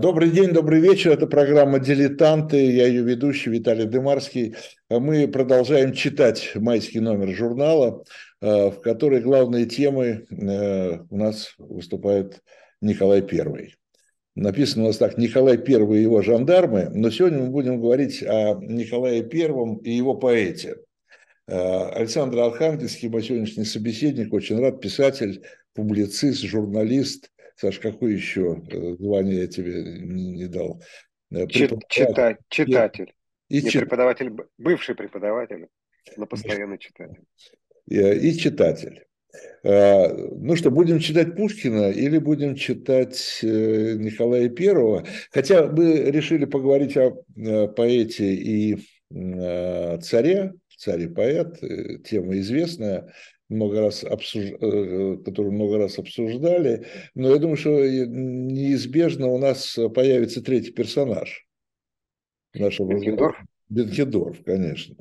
Добрый день, добрый вечер. Это программа «Дилетанты». Я ее ведущий Виталий Дымарский. Мы продолжаем читать майский номер журнала, э, в которой главные темы э, у нас выступает Николай Первый. Написано у нас так «Николай Первый и его жандармы», но сегодня мы будем говорить о Николае Первом и его поэте. Э, Александр Архангельский, мой сегодняшний собеседник, очень рад, писатель, публицист, журналист – Саш, какое еще э, звание я тебе не дал? Э, чита, читатель. И не чит... преподаватель, бывший преподаватель, но постоянный читатель. И читатель. Ну что, будем читать Пушкина или будем читать э, Николая Первого? Хотя мы решили поговорить о поэте и царе, царь и поэт, тема известная много раз обсуж... Э, которую много раз обсуждали, но я думаю, что неизбежно у нас появится третий персонаж нашего Бенкендорф? Бенкендорф, конечно.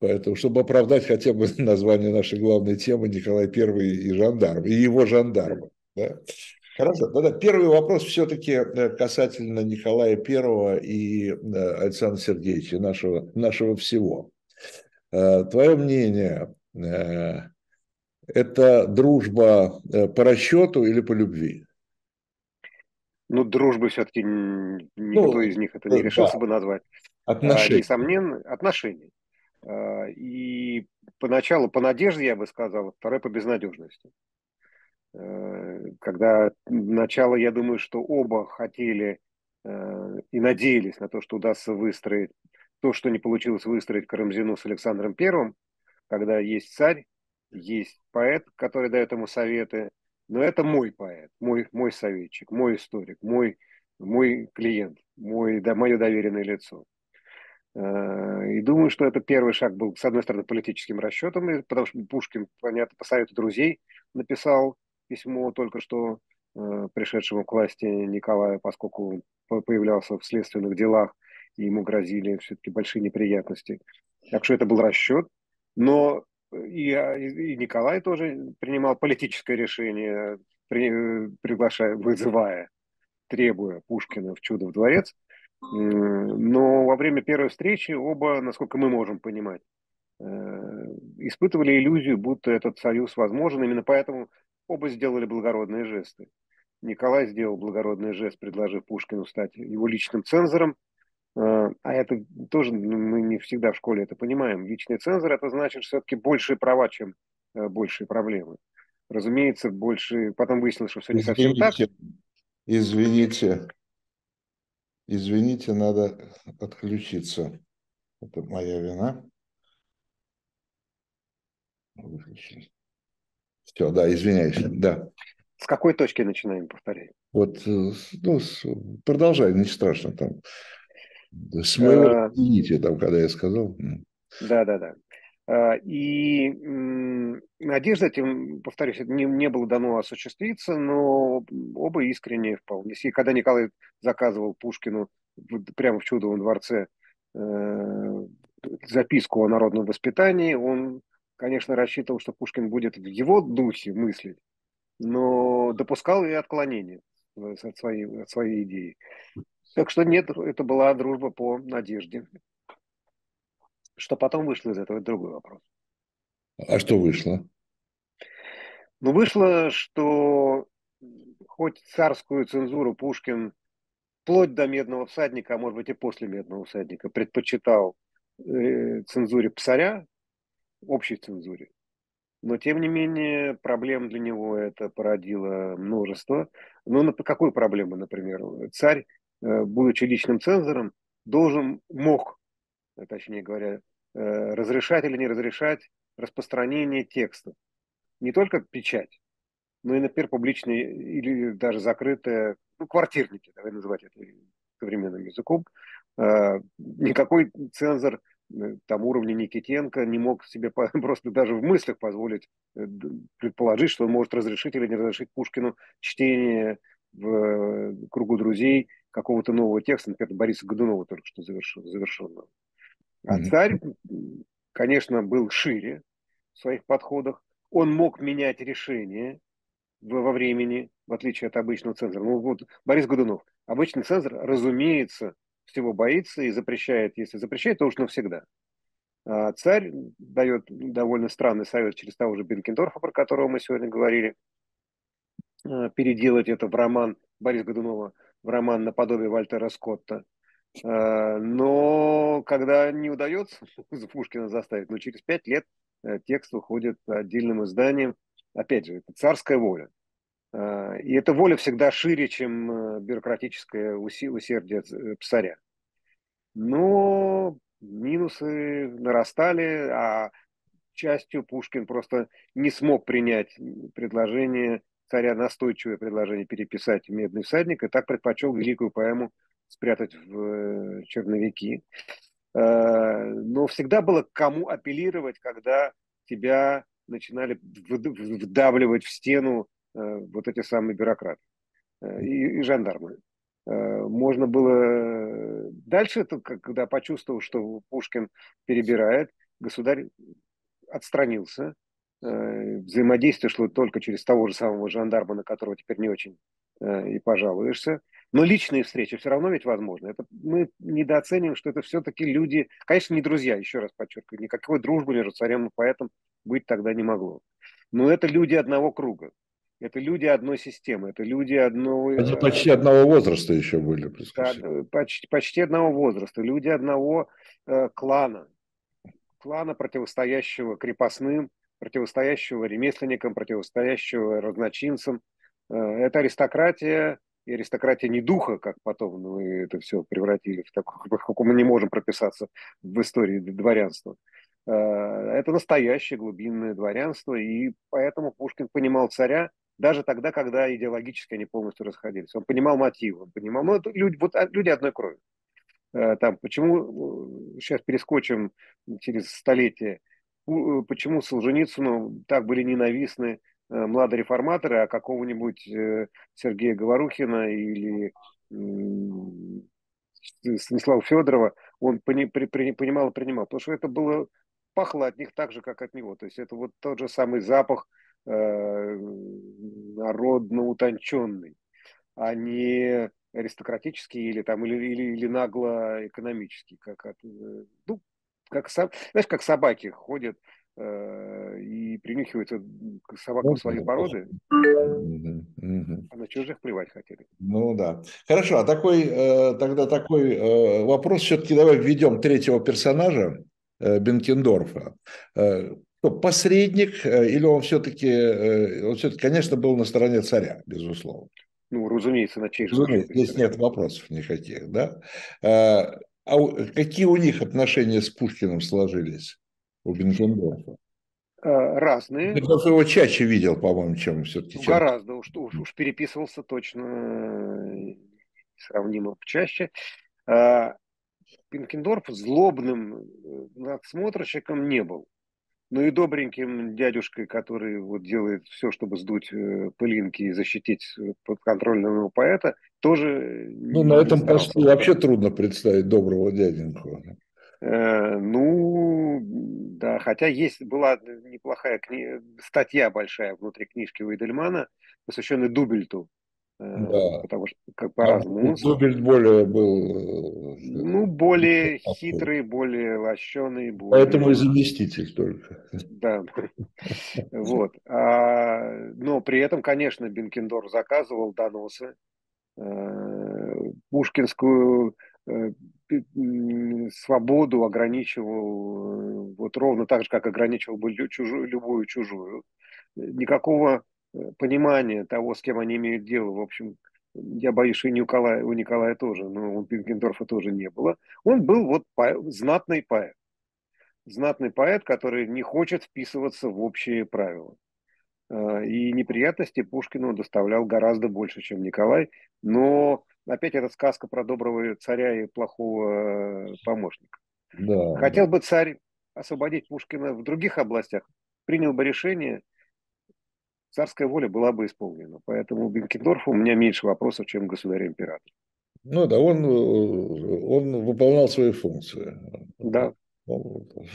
Поэтому, чтобы оправдать хотя бы название нашей главной темы Николай I и жандарм, и его жандармы. Да? Хорошо, тогда первый вопрос все-таки э, касательно Николая I и э, Александра Сергеевича, нашего, нашего всего. Твое мнение, это дружба э, по расчету или по любви? Ну, дружбы все-таки никто ну, из них это не решился да. бы назвать. Отношения. А, несомненно, отношений. А, и поначалу по надежде, я бы сказал, второе по безнадежности. А, когда начало, я думаю, что оба хотели а, и надеялись на то, что удастся выстроить то, что не получилось выстроить Карамзину с Александром Первым, когда есть царь, есть поэт, который дает ему советы, но это мой поэт, мой, мой советчик, мой историк, мой, мой клиент, мой, да, мое доверенное лицо. Э, и думаю, что это первый шаг был, с одной стороны, политическим расчетом, потому что Пушкин, понятно, по совету друзей написал письмо только что э, пришедшему к власти Николая, поскольку появлялся в следственных делах, и ему грозили все-таки большие неприятности. Так что это был расчет. Но и, а, и Николай тоже принимал политическое решение, при, приглашая, вызывая, требуя Пушкина в «Чудо в дворец». Но во время первой встречи оба, насколько мы можем понимать, э, испытывали иллюзию, будто этот союз возможен. Именно поэтому оба сделали благородные жесты. Николай сделал благородный жест, предложив Пушкину стать его личным цензором, а, а это тоже ну, мы не всегда в школе это понимаем. Личный цензор это значит все-таки большие права, чем э, большие проблемы. Разумеется, больше. Потом выяснилось, что все не совсем так. Извините, извините, надо отключиться. Это моя вина. Все, да, извиняюсь, да. С какой точки начинаем повторять? Вот, э, ну, продолжай, не страшно там. С моего а, извините, там, когда я сказал. Да, да, да. И надежда этим, повторюсь, не, не было дано осуществиться, но оба искренне вполне. И когда Николай заказывал Пушкину прямо в Чудовом дворце э, записку о народном воспитании, он, конечно, рассчитывал, что Пушкин будет в его духе мыслить, но допускал и отклонения от своей, от своей идеи. Так что нет, это была дружба по надежде. Что потом вышло из этого, это другой вопрос. А что вышло? Ну, вышло, что хоть царскую цензуру Пушкин вплоть до «Медного всадника», а может быть и после «Медного всадника», предпочитал э, цензуре псаря, общей цензуре. Но, тем не менее, проблем для него это породило множество. Ну, какую проблему, например? Царь будучи личным цензором, должен, мог, э, точнее говоря, э, разрешать или не разрешать распространение текстов. Не только печать, но и, например, публичные или даже закрытые, ну, квартирники, давай называть это современным языком. Никакой цензор там уровня Никитенко не мог себе просто даже в мыслях позволить предположить, что он может разрешить или не разрешить Пушкину чтение в кругу друзей какого-то нового текста, например, Бориса Годунова только что завершен, завершенного. А mm-hmm. царь, конечно, был шире в своих подходах. Он мог менять решения во времени, в отличие от обычного цензора. Ну вот Борис Годунов, Обычный цензор, разумеется, всего боится и запрещает. Если запрещает, то уж навсегда. А царь дает довольно странный совет через того же Бенкендорфа, про которого мы сегодня говорили, переделать это в роман Бориса Годунова, в роман наподобие Вальтера Скотта. А, но когда не удается Пушкина заставить, но через пять лет э, текст выходит отдельным изданием. Опять же, это царская воля. И эта воля всегда шире, чем э, бюрократическое усердие э, царя. Но минусы нарастали, а частью Пушкин просто не смог принять предложение царя, настойчивое предложение переписать «Медный всадник», и так предпочел великую поэму спрятать в э, черновики. Э, но всегда было к кому апеллировать, когда тебя начинали вдавливать в стену э, вот эти самые бюрократы и, и жандармы. Можно было дальше, когда почувствовал, что Пушкин перебирает, государь отстранился, взаимодействие шло только через того же самого жандарма, на которого теперь не очень э, и пожалуешься. Но личные встречи все равно ведь возможны. Это, мы недооцениваем, что это все-таки люди, конечно, не друзья, еще раз подчеркиваю, никакой дружбы между царем и поэтом быть тогда не могло. Но это люди одного круга. Это люди одной системы, это люди одного... Это почти одного возраста еще были. Да, почти, почти одного возраста, люди одного э, клана. Клана, противостоящего крепостным, противостоящего ремесленникам, противостоящего разночинцам. Э, это аристократия, и аристократия не духа, как потом мы это все превратили в такое, каком мы не можем прописаться в истории дворянства. Э, это настоящее глубинное дворянство, и поэтому Пушкин понимал царя даже тогда, когда идеологически они полностью расходились. Он понимал мотивы, он понимал, ну, это люди, вот а, люди одной крови. Э, там, почему, сейчас перескочим через столетие, почему Солженицыну так были ненавистны младые реформаторы, а какого-нибудь Сергея Говорухина или Станислава Федорова он понимал и принимал, потому что это было пахло от них так же, как от него. То есть это вот тот же самый запах Э, народно утонченный, а не аристократический или там или, или, или нагло экономический, как от, э, ну, как знаешь, как собаки ходят э, и принюхиваются к собакам своей породы, а на чужих плевать хотели. Ну да. Хорошо, а такой э, тогда такой э, вопрос все-таки давай введем третьего персонажа э, Бенкендорфа посредник, э, или он все-таки, э, он все-таки, конечно, был на стороне царя, безусловно. Ну, разумеется, на чей же Разумеется, здесь нет вопросов никаких, да. А, какие у них отношения с Пушкиным сложились, у Бенкендорфа? А, разные. Просто его чаще видел, по-моему, чем все-таки. Ну, гораздо, уж, уж, уж переписывался точно сравнимо чаще. Бенкендорф злобным надсмотрщиком не был. Ну и добреньким дядюшкой, который вот делает все, чтобы сдуть э, пылинки и защитить э, подконтрольного поэта, тоже... Ну, на этом посту вообще трудно представить доброго дяденьку. Э, ну, да, хотя есть, была неплохая кни... статья большая внутри книжки Уидельмана, посвященная Дубельту. Да. Потому что как по-разному. Дубельт более был... Ну, более хитрый, более лощеный. Более... Поэтому и заместитель только. Да. Вот. А, но при этом, конечно, Бенкендор заказывал доносы. Э, пушкинскую э, свободу ограничивал э, вот ровно так же, как ограничивал бы чужую, любую чужую. Никакого понимания того, с кем они имеют дело, в общем, я боюсь, что и у Николая, у Николая тоже, но у Бенкендорфа тоже не было. Он был вот поэт, знатный поэт. Знатный поэт, который не хочет вписываться в общие правила. А, и неприятности Пушкину доставлял гораздо больше, чем Николай. Но опять эта сказка про доброго царя и плохого э, помощника. Да, Хотел да. бы царь освободить Пушкина в других областях, принял бы решение – царская воля была бы исполнена. Поэтому Бенкендорфу у меня меньше вопросов, чем государь-император. Ну да, он, он выполнял свои функции. Да.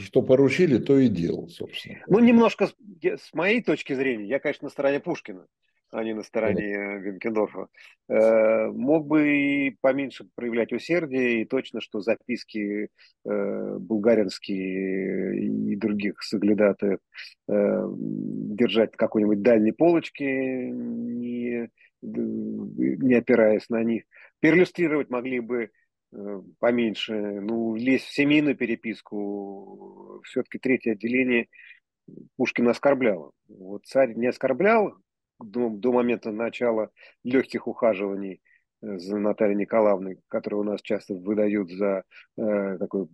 Что поручили, то и делал, собственно. Ну, немножко с моей точки зрения, я, конечно, на стороне Пушкина. А не на стороне Бенкендорфа, э, мог бы и поменьше проявлять усердие, и точно, что записки э, булгаринские и других соглядатаев э, держать какой-нибудь дальней полочки, не, не опираясь на них. Перлюстрировать могли бы поменьше, ну, лезть в семейную переписку, все-таки третье отделение Пушкин оскорблял. Вот царь не оскорблял до, до момента начала легких ухаживаний э, за Натальей Николаевной, которые у нас часто выдают за э, такой э,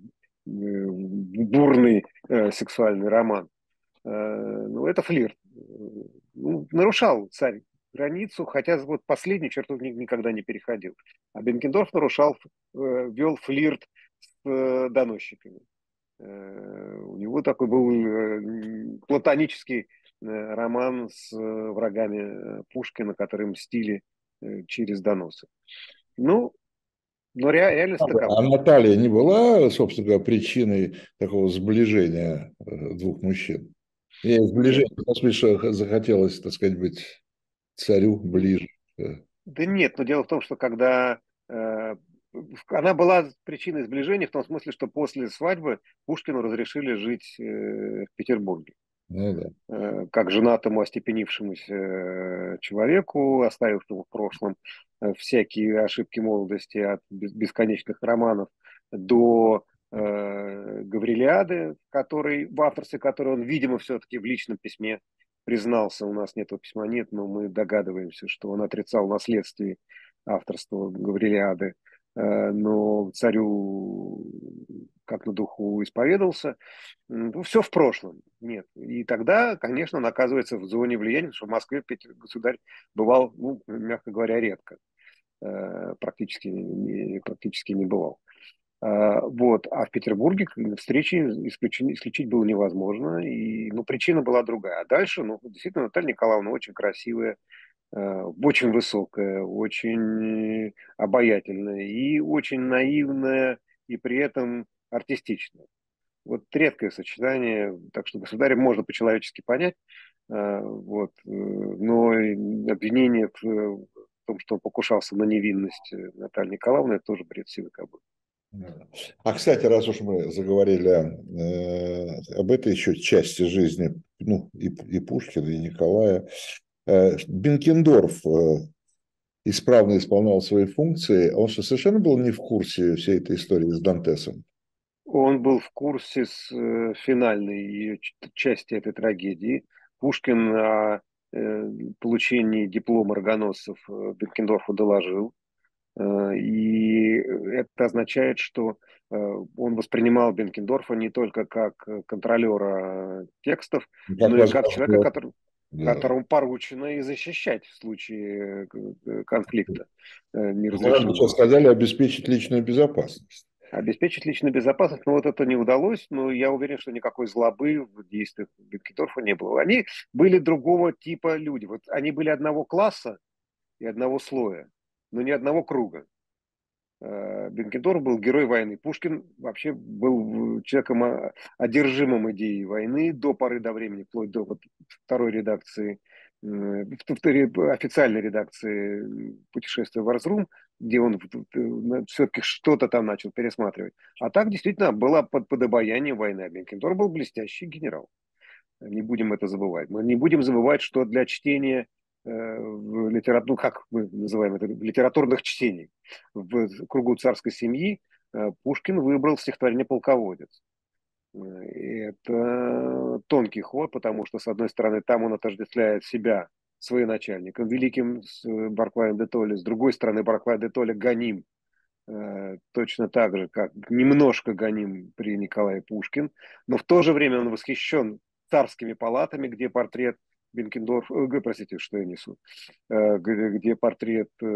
бурный э, сексуальный роман. Э, ну, это флирт. Ну, нарушал царь границу, хотя вот последнюю черту никогда не переходил. А Бенкендорф нарушал, э, вел флирт с э, доносчиками. Э, у него такой был э, платонический роман с врагами Пушкина, которые мстили через доносы. Ну, но реальность а, такова. А Наталья не была, собственно говоря, причиной такого сближения двух мужчин? И сближение, в смысле, захотелось, так сказать, быть царю ближе. Да нет, но дело в том, что когда она была причиной сближения в том смысле, что после свадьбы Пушкину разрешили жить э, в Петербурге. Ну. Э, как женатому остепенившемуся э, человеку, оставившему в прошлом всякие ошибки молодости от бесконечных романов до э, Гаврилиады, который, в авторстве которой он, видимо, все-таки в личном письме признался, у нас нет этого письма, нет, но мы догадываемся, что он отрицал наследствие авторства Гаврилиады. Э, но царю как на духу исповедовался. Ну, все в прошлом. Нет. И тогда, конечно, он оказывается в зоне влияния, что в Москве государь бывал, ну, мягко говоря, редко. Э, практически практически не бывал. Э, вот. А в Петербурге встречи исключить, было невозможно. И, ну, причина была другая. А дальше, ну, действительно, Наталья Николаевна очень красивая, Э, очень высокая, очень обаятельная и очень наивная, и при этом артистичная. Вот редкое сочетание, так что государя можно по-человечески понять, э, вот, э, но обвинение в том, что он покушался на невинность Натальи Николаевны, это тоже бред сивы кобылы. А, кстати, раз уж мы заговорили э, об этой еще части жизни, ну, и, и Пушкина, и Николая, Э, Бенкендорф э, исправно исполнял свои функции, он что, совершенно был не в курсе всей этой истории с Дантесом? Он был в курсе с э, финальной части этой трагедии. Пушкин о получении диплома рогоносцев Бенкендорфу доложил. И это означает, что он воспринимал Бенкендорфа не только как контролера текстов, как но и как человека, который да. которому поручено и защищать в случае э, конфликта. Э, Неразрешенного. Сейчас сказали обеспечить личную безопасность. Обеспечить личную безопасность, но вот это не удалось, но я уверен, что никакой злобы в действиях Бенкендорфа не было. Они были другого типа люди. Вот они были одного класса и одного слоя, но не одного круга. Э, Бенкендорф был герой войны. Пушкин вообще был человеком а, одержимым идеей войны до поры до времени, вплоть до вот второй редакции, официальной редакции путешествия в Арзрум, где он все-таки что-то там начал пересматривать. А так действительно была под, под обаянием войны. А Бенкендорф был блестящий генерал. Не будем это забывать. Мы не будем забывать, что для чтения Э, в литературу, ну, как мы называем это, литературных чтений в кругу царской семьи э, Пушкин выбрал стихотворение «Полководец». Э, это тонкий ход, потому что, с одной стороны, там он отождествляет себя своим начальником, великим Барклаем де Толли, с другой стороны, Барклай де Толли гоним, точно так же, как немножко гоним при Николае Пушкин, но в то же время он восхищен царскими палатами, где портрет Бенкендорф, э, простите, что я несу, э, где портрет э,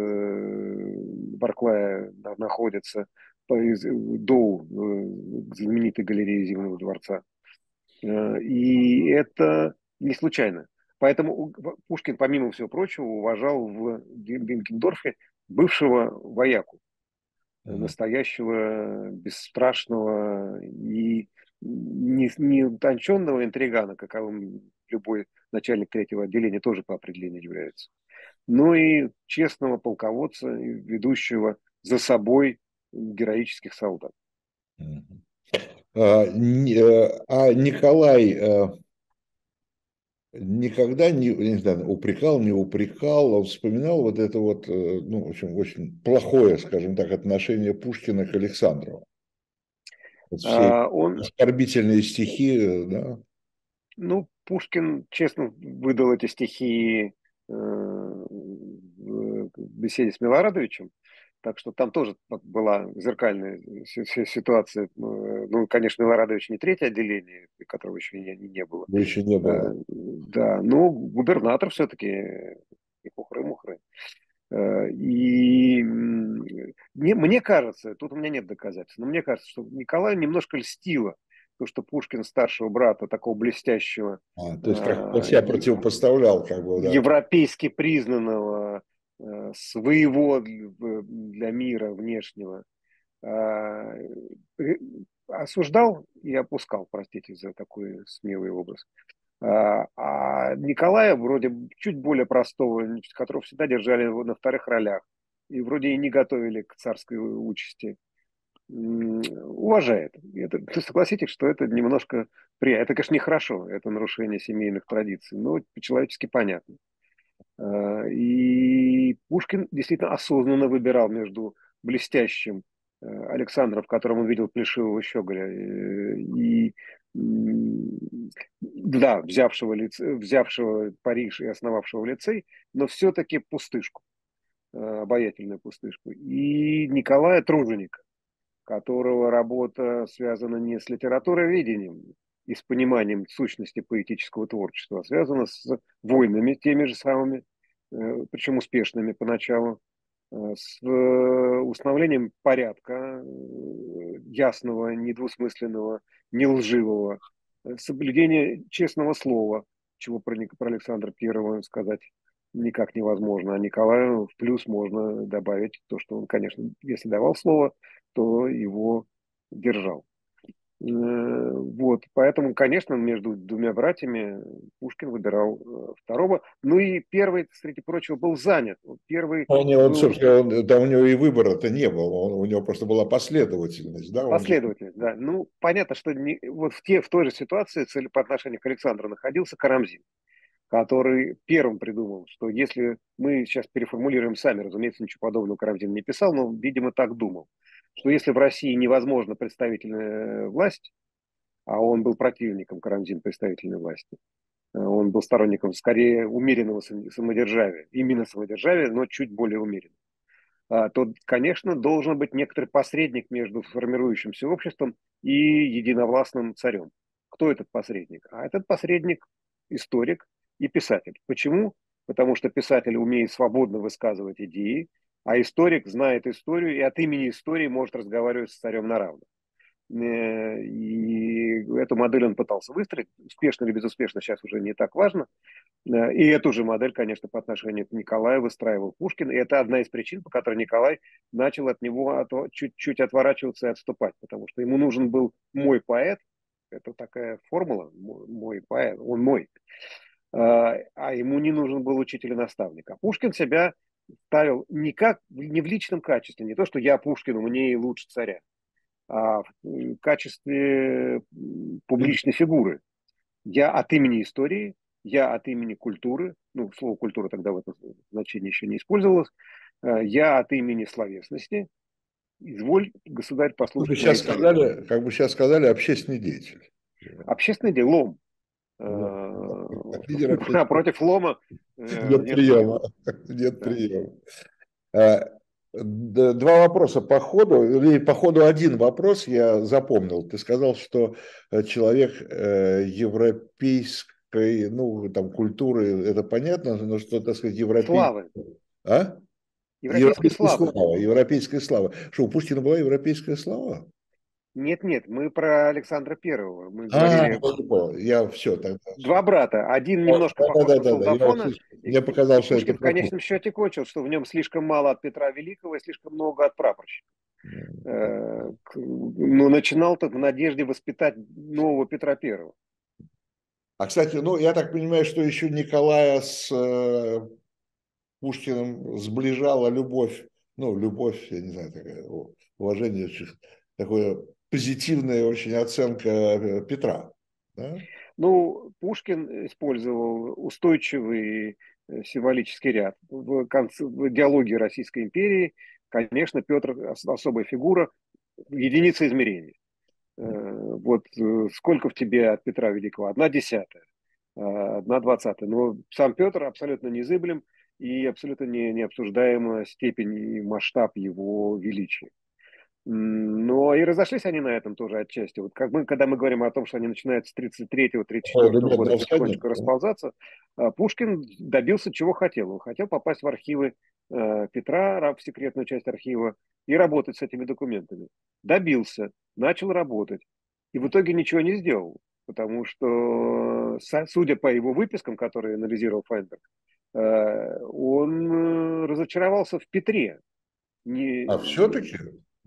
Барклая находится до знаменитой галереи Зимнего дворца. И это не случайно. Поэтому Пушкин, помимо всего прочего, уважал в Бенкендорфе бывшего вояку, настоящего, бесстрашного и не, не утонченного интригана, каковым любой начальник третьего отделения тоже по определению является. но и честного полководца, ведущего за собой героических солдат. А, а Николай э, никогда не, не знаю, упрекал, не упрекал, он вспоминал вот это вот, э, ну, в общем, очень плохое, скажем так, отношение Пушкина к Александру. Вот все а, он... оскорбительные стихи, да. Ну, Пушкин, честно, выдал эти стихи э, в беседе с Милорадовичем. Так что там тоже была зеркальная ситуация. Ну, конечно, Милорадович не третье отделение, которого еще не, не было. Еще не было. Да, но губернатор все-таки и хухры-мухры. Э, и мне, мне кажется, тут у меня нет доказательств, но мне кажется, что Николай немножко льстило то, что Пушкин старшего брата, такого блестящего. А, то есть как он себя противопоставлял, как бы, да. Европейски признанного Э, своего для мира внешнего а, осуждал и опускал, простите за такой смелый образ. А, а Николая вроде чуть более простого, которого всегда держали на вторых ролях и вроде и не готовили к царской участи, уважает. Это, согласитесь, что это немножко приятно. Это, конечно, нехорошо, это нарушение семейных традиций, но по-человечески понятно. Э, и Пушкин действительно осознанно выбирал между блестящим э, Александром, в котором он видел плешивого щеголя, э, и да, взявшего, лице, взявшего Париж и основавшего лицей, но все-таки пустышку, обаятельную пустышку. И Николая Труженика, которого работа связана не с литературоведением, и с пониманием сущности поэтического творчества, связано с войнами теми же самыми, э, причем успешными поначалу, э, с э, установлением порядка ясного, недвусмысленного, не лживого, соблюдение честного слова, чего про, про Александра Первого сказать никак невозможно. А Николаю в плюс можно добавить то, что он, конечно, если давал слово, то его держал. Э, вот, поэтому, конечно, между двумя братьями Пушкин выбирал э, второго. Ну и первый, среди прочего, был занят. Первый он, был... он, собственно, он, да, у него и выбора-то не было, он, у него просто была последовательность. Да? Последовательность, он... да. Ну, понятно, что не, вот в, те, в той же ситуации по отношению к Александру находился Карамзин, который первым придумал, что если мы сейчас переформулируем сами, разумеется, ничего подобного Карамзин не писал, но, видимо, так думал что если в России невозможна представительная власть, а он был противником Карамзин представительной власти, э, он был сторонником скорее умеренного самодержавия, именно самодержавия, но чуть более умеренного, а, то, конечно, должен быть некоторый посредник между формирующимся обществом и единовластным царем. Кто этот посредник? А этот посредник – историк и писатель. Почему? Потому что писатель умеет свободно высказывать идеи, а историк знает историю и от имени истории может разговаривать с царем на равных. Э, и эту модель он пытался выстроить, успешно или безуспешно, сейчас уже не так важно. Э, и эту же модель, конечно, по отношению к Николаю выстраивал Пушкин. И это одна из причин, по которой Николай начал от него чуть-чуть отворачиваться и отступать, потому что ему нужен был мой поэт. Это такая формула, мой поэт, он мой. Э, а ему не нужен был учитель и наставник. А Пушкин себя ставил не, как, не в личном качестве, не то, что я Пушкину, мне и лучше царя, а в качестве публичной фигуры. Я от имени истории, я от имени культуры, ну, слово культура тогда в этом значении еще не использовалось, э, я от имени словесности, изволь, государь, послушать. Как бы сейчас сказали, как бы сейчас сказали, общественный деятель. Общественный делом. А против лома э, нет приема. Нет приема. А, два вопроса по ходу, или по ходу один вопрос я запомнил. Ты сказал, что э, человек э, европейской, ну, там, культуры, это понятно, но что, так сказать, европейской... Славы. А? Европейской, славы. славы. Европейская слава. Что, у Пушкина была европейская слава? Нет, нет, мы про Александра Первого. Мы а, говорили... я все тогда. Два брата. Один немножко да, похож да, да, на солдафона. Да, я, мне показалось, что это... в конечном счете кончил, что в нем слишком мало от Петра Великого и слишком много от прапорщика. Mm. Но начинал-то в надежде воспитать нового Петра Первого. А, кстати, ну, я так понимаю, что еще Николая с Пушкиным сближала любовь, ну, любовь, я не знаю, такая, уважение, такое позитивная очень оценка э, Петра. Да? Ну, Пушкин использовал устойчивый э, символический ряд. В, конце, в диалоге Российской империи, конечно, Петр особая фигура, единица измерения. Э, вот сколько в тебе от Петра Великого? Одна десятая, одна двадцатая. Но сам Петр абсолютно незыблем и абсолютно не, не обсуждаема степень и масштаб его величия. Но и разошлись они на этом тоже отчасти. Вот как мы, когда мы говорим о том, что они начинают с 33-го, 34 -го года потихонечку расползаться, а, Пушкин добился чего хотел. Он хотел попасть в архивы э, Петра, в секретную часть архива, и работать с этими документами. Добился, начал работать. И в итоге ничего не сделал. Потому что, судя по его выпискам, которые анализировал Файнберг, э, он э, разочаровался в Петре. Не... А все-таки?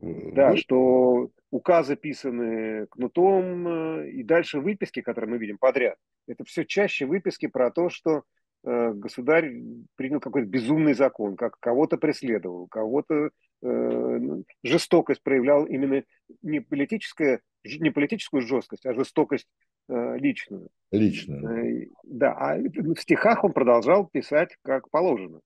Да, Вы... что указы писаны кнутом, э, и дальше выписки, которые мы видим подряд. Это все чаще выписки про то, что э, государь принял какой-то безумный закон, как кого-то преследовал, кого-то э, жестокость проявлял именно не, политическая, не политическую жесткость, а жестокость э, личную. Личную. Э, да, а в стихах он продолжал писать как положено.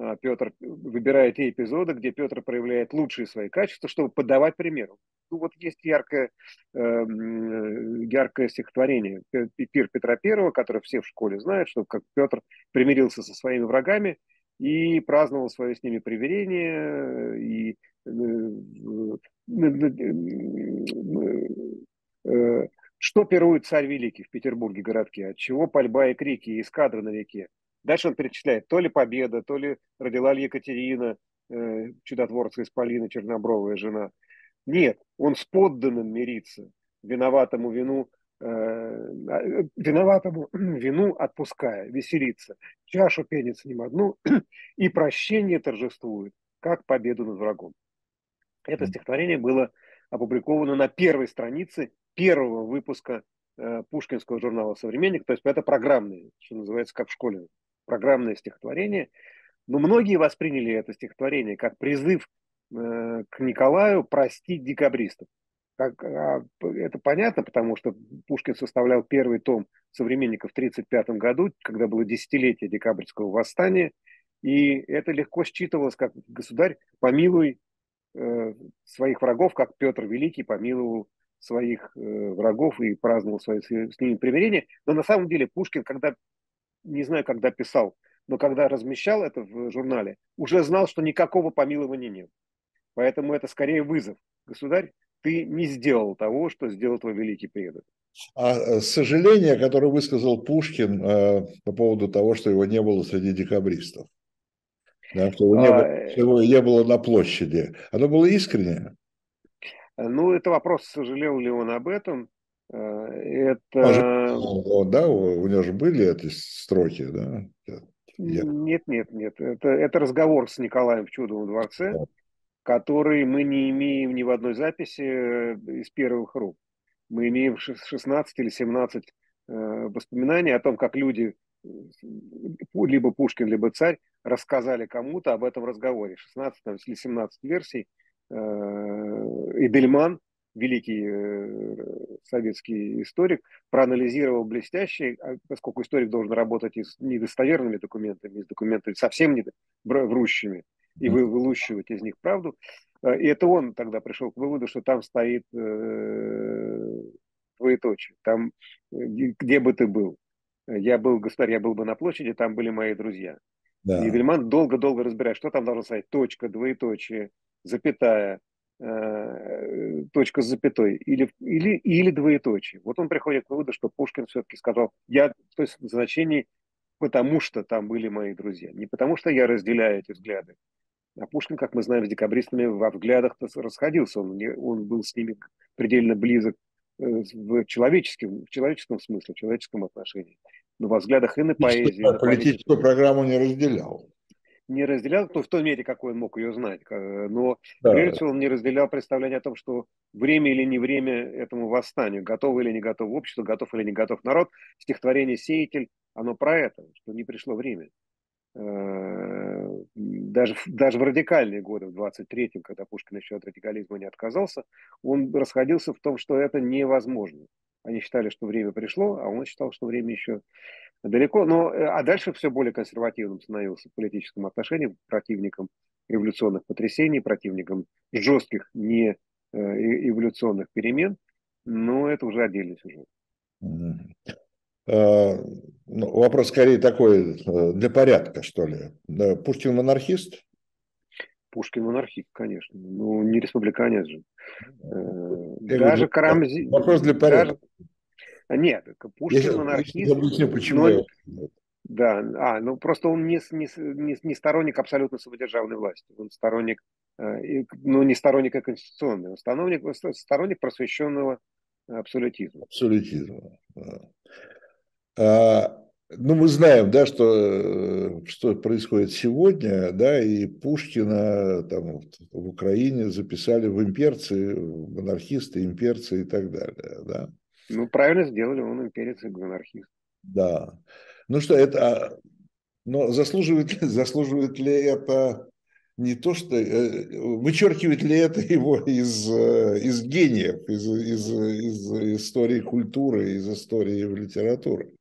А, Петр выбирает те эпизоды, где Петр проявляет лучшие свои качества, чтобы подавать примеру. Ну, вот есть яркое, э, яркое стихотворение «Пир Петра Первого», которое все в школе знают, что как Петр примирился со своими врагами и праздновал свое с ними примирение, и э, что пирует царь великий в Петербурге городке, от чего пальба и крики, и эскадры на реке, Дальше он перечисляет, то ли победа, то ли родила ли Екатерина, э, чудотворца из Полины, чернобровая жена. Нет, он с подданным мирится, виноватому вину, э, э виноватому вину отпуская, веселится, чашу пенит с ним одну, и прощение торжествует, как победу над врагом. Это стихотворение было опубликовано на первой странице первого выпуска э, пушкинского журнала «Современник», то есть это программное, что называется, как в школе программное стихотворение, но многие восприняли это стихотворение как призыв э, к Николаю простить декабристов. Как, а, это понятно, потому что Пушкин составлял первый том современников в 1935 году, когда было десятилетие декабрьского восстания, и это легко считывалось как «Государь, помилуй э, своих врагов, как Петр Великий помиловал своих э, врагов и праздновал свои, с ними примирение». Но на самом деле Пушкин, когда не знаю, когда писал, но когда размещал это в журнале, уже знал, что никакого помилования нет. Поэтому это скорее вызов. Государь, ты не сделал того, что сделал твой великий предок. А э, сожаление, которое высказал Пушкин э, по поводу того, что его не было среди декабристов, да, что его не, а, было, э, что его не было на площади, оно было искреннее? Ну, это вопрос, сожалел ли он об этом. Э, это... Он, да, у него же были эти строки, да? Я... Нет, нет, нет. Это, это разговор с Николаем в Чудовом дворце, да. который мы не имеем ни в одной записи э, из первых рук. Мы имеем 16 или 17 э, воспоминаний о том, как люди, либо Пушкин, либо царь, рассказали кому-то об этом разговоре. 16 или 17 версий. И Дельман, великий э, советский историк, проанализировал блестяще, а поскольку историк должен работать и с недостоверными документами, и с документами совсем не врущими, и вы, вылущивать из них правду. Э, и это он тогда пришел к выводу, что там стоит э, двоеточие. Там, где бы ты был. Я был, государь, я был бы на площади, там были мои друзья. Да. И Вильман долго-долго разбирает, что там должно стоять. Точка, двоеточие, запятая, Э, точка с запятой или, или, или двоеточие. Вот он приходит к выводу, что Пушкин все-таки сказал, я то есть в значении потому что там были мои друзья, не потому что я разделяю эти взгляды. А Пушкин, как мы знаем, с декабристами во взглядах расходился, он, не, он был с ними предельно близок э, в человеческом, в человеческом смысле, в человеческом отношении. Но во взглядах и на поэзии. И на политическую программу не разделял не разделял, то в той мере, какой он мог ее знать. Но, да. прежде всего, он не разделял представление о том, что время или не время этому восстанию, готово или не готово общество, готов или не готов народ. Стихотворение «Сеятель», оно про это, что не пришло время. Э, даже, даже в радикальные годы, в 23-м, когда Пушкин еще от радикализма не отказался, он расходился в том, что это невозможно. Они считали, что время пришло, а он считал, что время еще далеко. Но, э, а дальше все более консервативным становился в политическом отношении, противником революционных потрясений, противником жестких не э, эволюционных перемен. Но это уже отдельный сюжет. А, ну, вопрос скорее такой, э, для порядка, что ли. Пушкин монархист? Пушкин монархист, конечно. Ну, не республиканец же. Я даже Карамзи... Вопрос для порядка. Даже... Нет, Пушкин я, монархист. Я объясню, почему. Но... Да, а, ну просто он не, не, не, не сторонник абсолютно самодержавной власти. Он сторонник, э, ну не сторонник а конституционный, он сторонник, сторонник просвещенного абсолютизма. Абсолютизма, да. А, ну, мы знаем, да, что, э, что происходит сегодня, да, и Пушкина там в Украине записали в имперцы, монархисты, имперцы и так далее, да. Ну, правильно сделали, он имперец и монархист. Да. Ну что, это, а, но заслуживает, заслуживает ли это не то, что э, вычеркивает ли это его из, э, из гениев, из, из, из истории культуры, из истории литературы?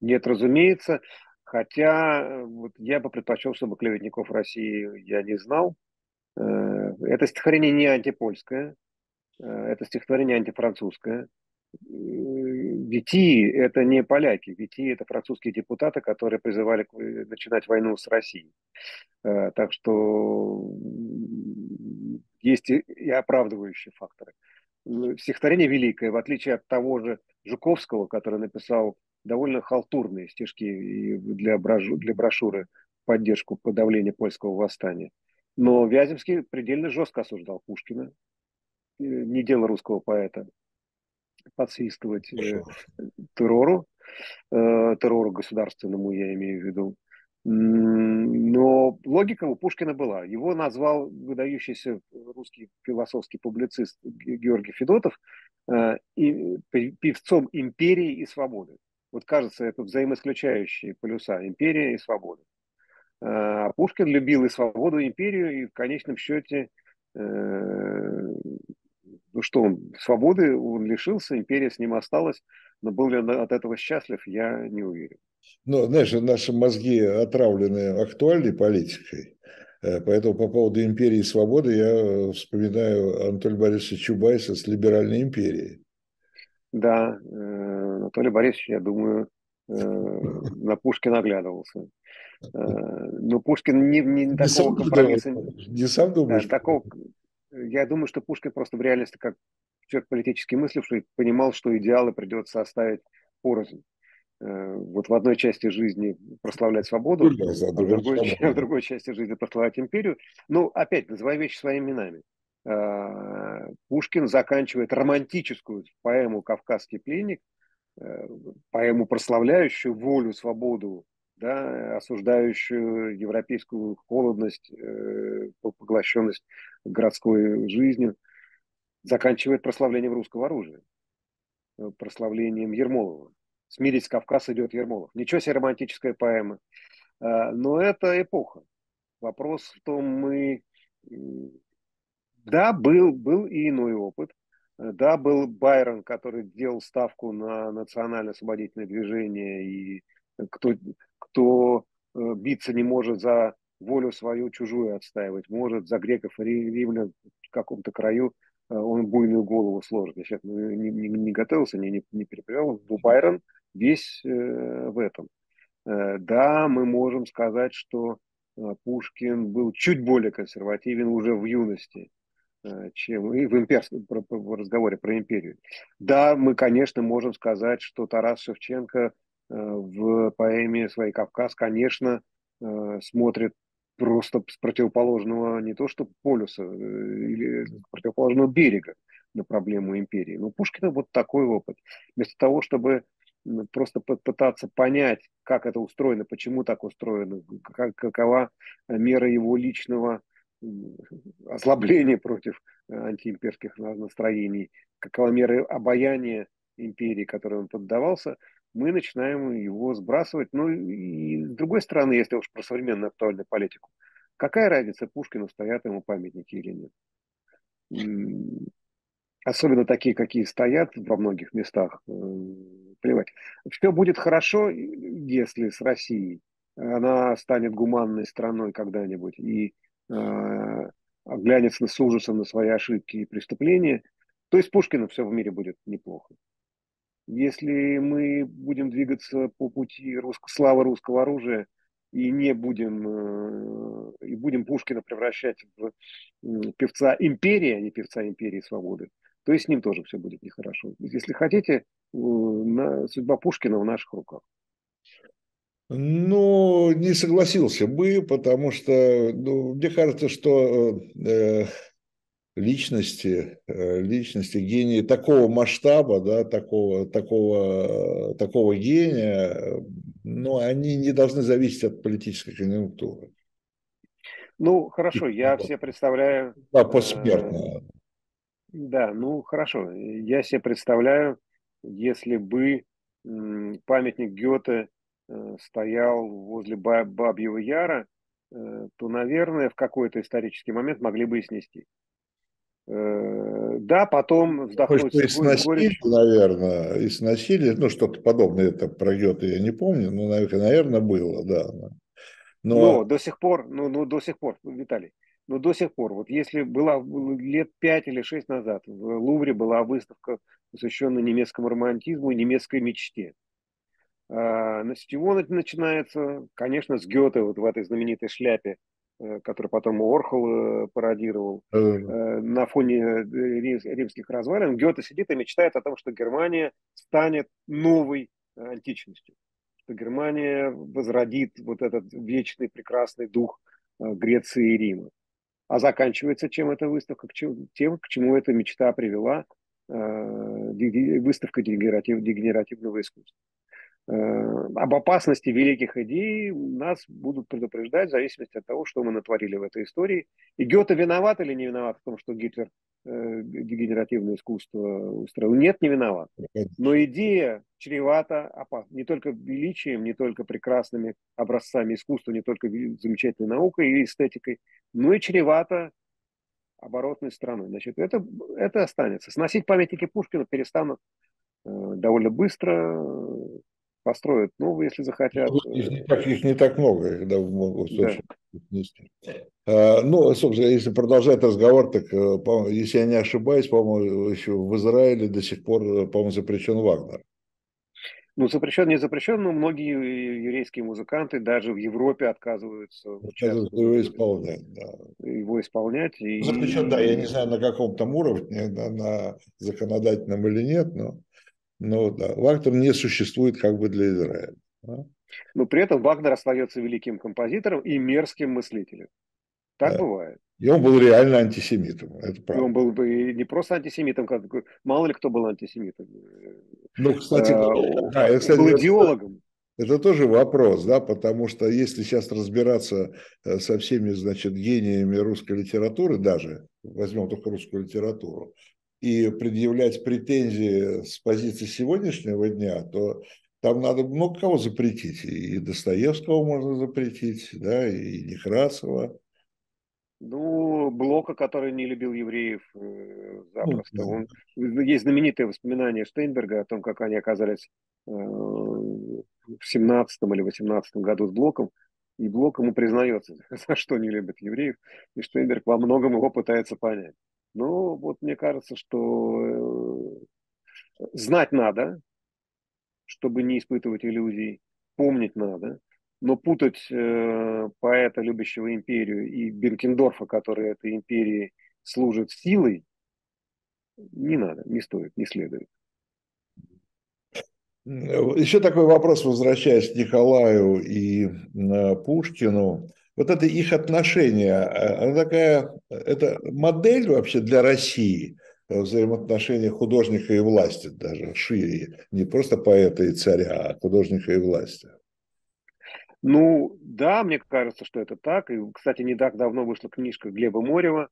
Нет, разумеется. Хотя э, вот я бы предпочел, чтобы клеветников России я не знал. Это стихотворение не антипольское, это стихотворение антифранцузское. Вити – это не поляки, Вити – это французские депутаты, которые призывали начинать войну с Россией. Так что есть и оправдывающие факторы. Стихотворение великое, в отличие от того же Жуковского, который написал довольно халтурные стишки для, брошу, для брошюры поддержку подавления польского восстания. Но Вяземский предельно жестко осуждал Пушкина. Не дело русского поэта подсвистывать э, террору, э, террору государственному, я имею в виду. Но логика у Пушкина была. Его назвал выдающийся русский философский публицист Георгий Федотов э, и, певцом империи и свободы. Вот кажется, это взаимоисключающие полюса империя и свобода. А Пушкин любил и свободу, и империю, и в конечном счете, э, ну что он, свободы он лишился, империя с ним осталась, но был ли он от этого счастлив, я не уверен. Ну, знаешь, наши мозги отравлены актуальной политикой, э, поэтому по поводу империи и свободы я вспоминаю Анатолия Борисовича Чубайса с либеральной империей. Да, э, Анатолий Борисович, я думаю, э, на Пушкина оглядывался. Э, но Пушкин не, не, не такого компромисса... Не сам думаешь? Да, такого, я думаю, что Пушкин просто в реальности, как человек политически мысливший, понимал, что идеалы придется оставить порознь. Вот в одной части жизни прославлять свободу, а в другой, в другой части жизни прославлять империю. Ну, опять, называй вещи своими именами. Э, Пушкин заканчивает романтическую поэму «Кавказский пленник», э, поэму, прославляющую волю, свободу, да, осуждающую европейскую холодность, э, поглощенность городской жизнью, заканчивает прославлением русского оружия, прославлением Ермолова. «Смирить Кавказ» идет Ермолов. Ничего себе романтическая поэма. Но это эпоха. Вопрос в том, мы да, был, был и иной опыт. Да, был Байрон, который делал ставку на национально-освободительное движение, и кто, кто э, биться не может за волю свою чужую отстаивать, может за греков и римлян в каком-то краю э, он буйную голову сложит. Я сейчас не, не, не готовился, не, не, не переплел. Но Байрон весь э, в этом. Э, да, мы можем сказать, что э, Пушкин был чуть более консервативен уже в юности. Э, чем и в имперском в разговоре про империю. Да, мы, конечно, можем сказать, что Тарас Шевченко в поэме «Свой Кавказ», конечно, э, смотрит просто с противоположного не то что полюса, или с противоположного берега на проблему империи. Но Пушкина вот такой опыт. Вместо того, чтобы просто пытаться понять, как это устроено, почему так устроено, как, какова мера его личного озлобление против э, антиимперских настроений, какова мера обаяния империи, которой он поддавался, мы начинаем его сбрасывать. Ну и с другой стороны, если уж про современную актуальную политику, какая разница, Пушкину стоят ему памятники или нет? Особенно такие, какие стоят во многих местах, э, плевать. Все будет хорошо, если с Россией она станет гуманной страной когда-нибудь и э, оглянется с ужасом на свои ошибки и преступления, то есть Пушкину все в мире будет неплохо. Если мы будем двигаться по пути русско, славы русского оружия и не будем, э, и будем Пушкина превращать в певца империи, а не певца империи свободы, то и с ним тоже все будет нехорошо. Если хотите, судьба Пушкина в наших руках. Ну, не согласился бы, потому что ну, мне кажется, что э, личности, э, личности, гении такого масштаба, да, такого, такого, такого гения, ну, они не должны зависеть от политической конъюнктуры. Ну, хорошо, я себе представляю... Да, посмертно. Э, да, ну, хорошо. Я себе представляю, если бы памятник Гёте э, стоял возле Бабьего Яра, то, наверное, в какой-то исторический момент могли бы и снести. Э, да, потом вздохнуть Может, и сносили, наверное, и сносили, ну, что-то подобное, это пройдет, я не помню, но, наверное, было, да. Но, но до сих пор, ну, ну, до сих пор, Виталий, но до сих пор, вот если была лет пять или шесть назад в Лувре была выставка, посвященная немецкому романтизму и немецкой мечте. А, с чего начинается? Конечно, с Гёте, вот в этой знаменитой шляпе который потом Орхол э, пародировал, э, на фоне римских развалин, Гёте сидит и мечтает о том, что Германия станет новой античностью, что Германия возродит вот этот вечный прекрасный дух Греции и Рима. А заканчивается чем эта выставка? Тем, к чему эта мечта привела, выставка дегенеративного искусства. Э, об опасности великих идей нас будут предупреждать в зависимости от того, что мы натворили в этой истории. И Гёте виноват или не виноват в том, что Гитлер э, дегенеративное искусство устроил? Нет, не виноват. Но идея чревата опасна. Не только величием, не только прекрасными образцами искусства, не только замечательной наукой и эстетикой, но и чревата оборотной стороной. Значит, это, это останется. Сносить памятники Пушкина перестанут э, довольно быстро построят новые, если захотят. Ну, их не так, их не так много, когда могут да. А, ну, собственно, если продолжать разговор, так, э, если я не ошибаюсь, по-моему, еще в Израиле до сих пор, по-моему, запрещен Вагнер. Ну, запрещен, не запрещен, но многие еврейские музыканты даже в Европе отказываются, отказываются его исполнять. Да. Его исполнять. И... Запрещен, да, я не знаю, на каком там уровне, на, на законодательном или нет, но но да, Вагнер не существует как бы для Израиля. Да? Но при этом Вагнер остается великим композитором и мерзким мыслителем. Так да. бывает. И он был реально антисемитом, это правда. И он был бы не просто антисемитом, как, мало ли кто был антисемитом. Ну, кстати, а, да, я, кстати, был идеологом. Это тоже вопрос, да, потому что если сейчас разбираться э, со всеми, значит, гениями русской литературы, даже возьмем только русскую литературу, и предъявлять претензии с позиции сегодняшнего дня, то там надо много кого запретить. И Достоевского можно запретить, да, и Некрасова. Ну, Блока, который не любил евреев э, запросто. Ну, да. Он, есть знаменитое воспоминание Штейнберга о том, как они оказались э, в 17 или 18 году с Блоком. И Блок ему признается, за что не любят евреев. И Штейнберг во многом его пытается понять. Ну, вот мне кажется, что э, знать надо, чтобы не испытывать иллюзий, помнить надо, но путать э, поэта, любящего империю, и Бенкендорфа, который этой империи служит силой, не надо, не стоит, не следует. Еще такой вопрос, возвращаясь к Николаю и э, Пушкину вот это их отношение, а, она такая, это модель вообще для России, э, взаимоотношения художника и власти даже шире, не просто поэта и царя, а художника и власти. Ну, да, мне кажется, что это так. И, кстати, не так давно вышла книжка Глеба Морева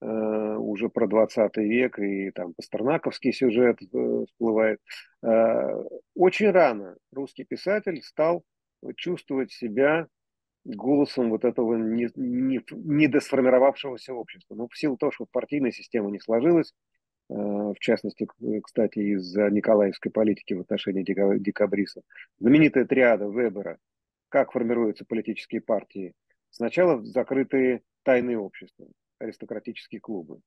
уже про 20 век, и там пастернаковский сюжет всплывает. Очень рано русский писатель стал чувствовать себя голосом вот этого не, не, недосформировавшегося общества. Ну, в силу того, что партийная система не сложилась, э, в частности, кстати, из-за николаевской политики в отношении декабристов. Знаменитая триада Вебера, как формируются политические партии. Сначала закрытые тайные общества, аристократические клубы.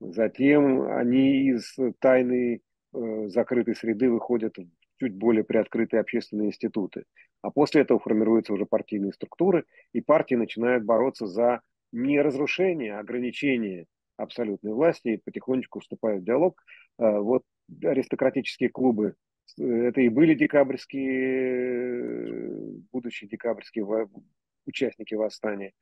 Затем они из тайной э, закрытой среды выходят чуть более приоткрытые общественные институты. А после этого формируются уже партийные структуры, и партии начинают бороться за не разрушение, а ограничение абсолютной власти, и потихонечку вступают в диалог. А, вот аристократические клубы, это и были декабрьские, будущие декабрьские участники восстания,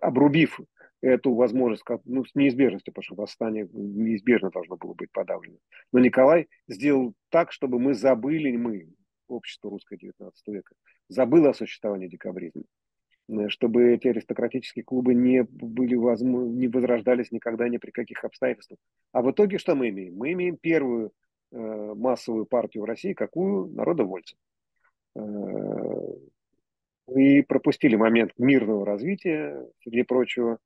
обрубив эту возможность, ну, с неизбежностью, потому что восстание неизбежно должно было быть подавлено. Но Николай сделал так, чтобы мы забыли, мы, общество русское 19 века, забыло о существовании декабризма чтобы эти аристократические клубы не были возможно, не возрождались никогда ни при каких обстоятельствах. А в итоге что мы имеем? Мы имеем первую э, массовую партию в России, какую народовольцев. Э, и пропустили момент мирного развития, среди прочего.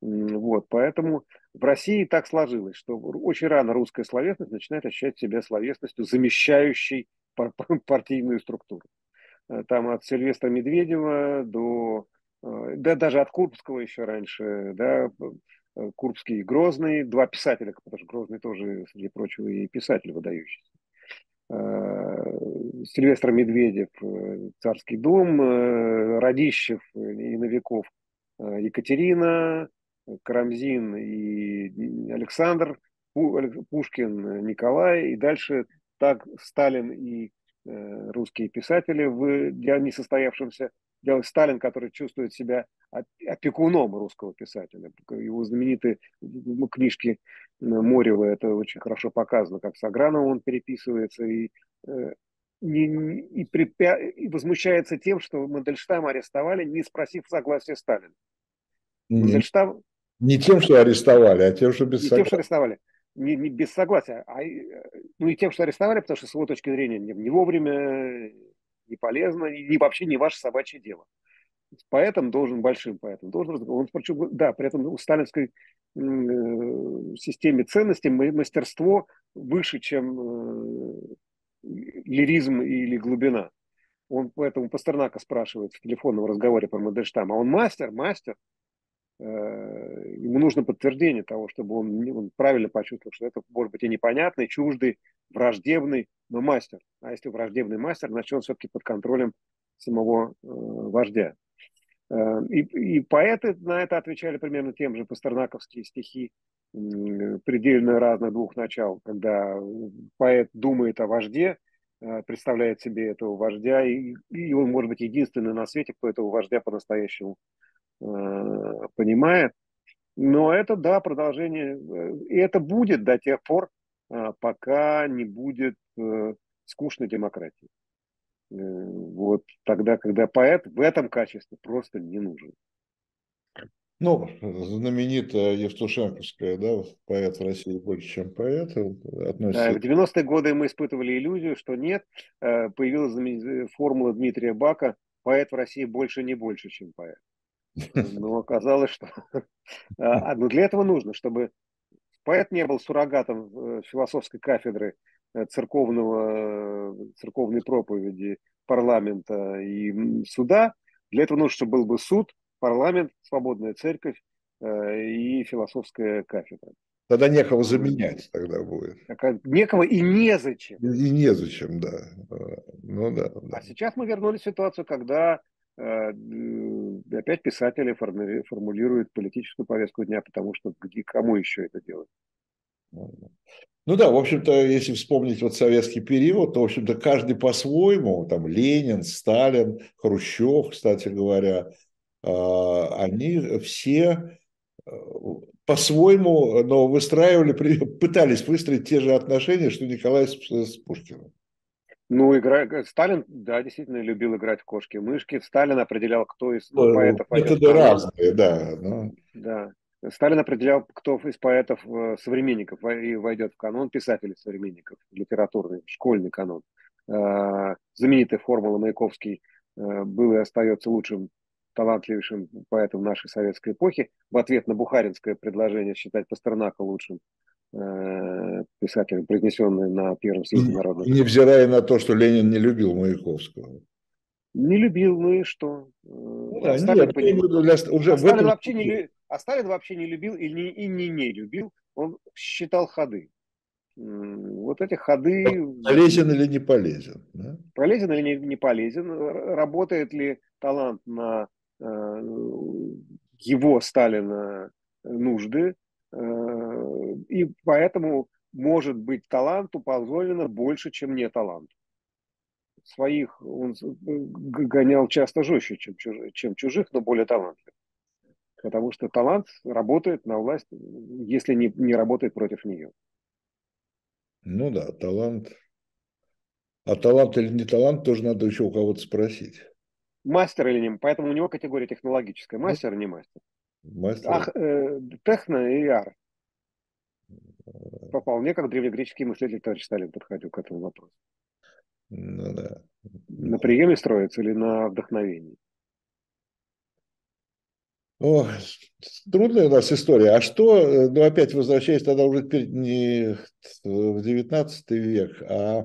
Вот, поэтому в России так сложилось, что очень рано русская словесность начинает ощущать себя словесностью, замещающей партийную структуру. Э, там от Сильвестра Медведева до, э, да даже от Курбского еще раньше, да, э, Курбский и Грозный, два писателя, потому что Грозный тоже, среди прочего, и писатель выдающийся. Сильвестр Медведев, Царский дом, Радищев и Новиков, Екатерина, Карамзин и Александр, Пушкин, Николай, и дальше так Сталин и Э, русские писатели в несостоявшемся Сталин, который чувствует себя опекуном русского писателя. Его знаменитые книжки Морева, это очень хорошо показано, как с Аграновым он переписывается и, э, и, и, припя... и возмущается тем, что Мандельштама арестовали, не спросив согласия Сталина. Мандельштам... Не тем, что арестовали, а тем, что без не согласия. тем, что арестовали не, не без согласия, а ну и тем, что арестовали, потому что с его точки зрения не, не вовремя, не полезно, и вообще не ваше собачье дело. Поэтом должен, большим поэтом, должен, он, причем, да, при этом у сталинской э, системе ценностей мастерство выше, чем э, лиризм или глубина. Он поэтому Пастернака спрашивает в телефонном разговоре про Мандельштама, а он мастер, мастер, ему нужно подтверждение того, чтобы он, он правильно почувствовал, что это может быть и непонятный, чуждый, враждебный, но мастер. А если враждебный мастер, значит он все-таки под контролем самого э, вождя. Э, и, и поэты на это отвечали примерно тем же пастернаковские стихи э, предельно разных двух начал, когда поэт думает о вожде, э, представляет себе этого вождя, и, и он может быть единственный на свете, кто этого вождя по-настоящему Э, понимает. Но это, да, продолжение. Э, и это будет до тех пор, э, пока не будет скучной демократии. Вот тогда, когда поэт в этом качестве просто не нужен. Ну, знаменитая Евтушенковская, да, поэт в России больше, чем поэт. Относится... Да, в 90-е годы мы испытывали иллюзию, что нет. Появилась формула Дмитрия Бака «поэт в России больше не больше, чем поэт». Но оказалось, что а, ну, для этого нужно, чтобы поэт не был суррогатом э, философской кафедры э, церковного, церковной проповеди парламента и суда. Для этого нужно, чтобы был бы суд, парламент, свободная церковь э, и философская кафедра. Тогда некого заменять тогда будет. Некого и незачем. И незачем, да. Ну, да, да. А сейчас мы вернулись в ситуацию, когда Э, опять писатели формулируют политическую повестку дня, потому что где, кому еще это делать? Ну да, в общем-то, если вспомнить вот советский период, то, в общем-то, каждый по-своему, там Ленин, Сталин, Хрущев, кстати говоря, а, они все э, по-своему, но выстраивали, пытались выстроить те же отношения, что Николай с Пушкиным. Ну, игра... Сталин, да, действительно любил играть в кошки-мышки. Сталин определял, кто из ну, поэтов... Методы разные, да. Но... Да. Сталин определял, кто из поэтов современников войдет в канон писателей современников, литературный, школьный канон. Знаменитая формула Маяковский был и остается лучшим талантливейшим поэтом нашей советской эпохи, в ответ на бухаринское предложение считать Пастернака лучшим э, писателем, произнесенное на Первом съезде народных. Невзирая на то, что Ленин не любил Маяковского. Не любил, ну и что? Ну, да, а, Сталин, нет, поним... для... уже а, Сталин этом... вообще не... а Сталин вообще не любил и не, и не, не любил, он считал ходы. Вот эти ходы... Полезен или не полезен? Да? Полезен или не, не полезен? Работает ли талант на Э, его Сталина нужды, э, и поэтому, может быть, таланту позволено больше, чем не таланту. Своих он гонял часто жестче, чем чужих, чем чужих но более талантливых. Потому что талант работает на власть, если не, не работает против нее. Ну да, талант. А талант или не талант, тоже надо еще у кого-то спросить мастер или не, поэтому у него категория технологическая, мастер или не мастер. Мастер. Ах, э, техно и ар. Вполне как древнегреческий мыслитель товарищ Сталин подходил к этому вопросу. Ну, да. На приеме строится или на вдохновении? О, трудная у нас история. А что, ну опять возвращаясь тогда уже теперь не в 19 век, а э,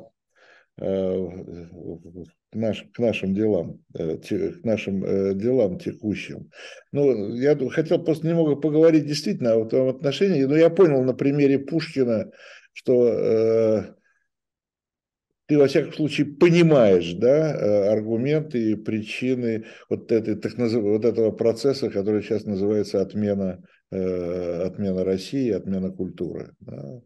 наш, к нашим делам, э, к нашим э, делам текущим. Ну, я хотел просто немного поговорить действительно о том отношении, но я понял на примере Пушкина, что э, ты, во всяком случае, понимаешь да, аргументы и причины вот, этой, так назыв... вот этого процесса, который сейчас называется отмена, отмена России, отмена культуры. Да.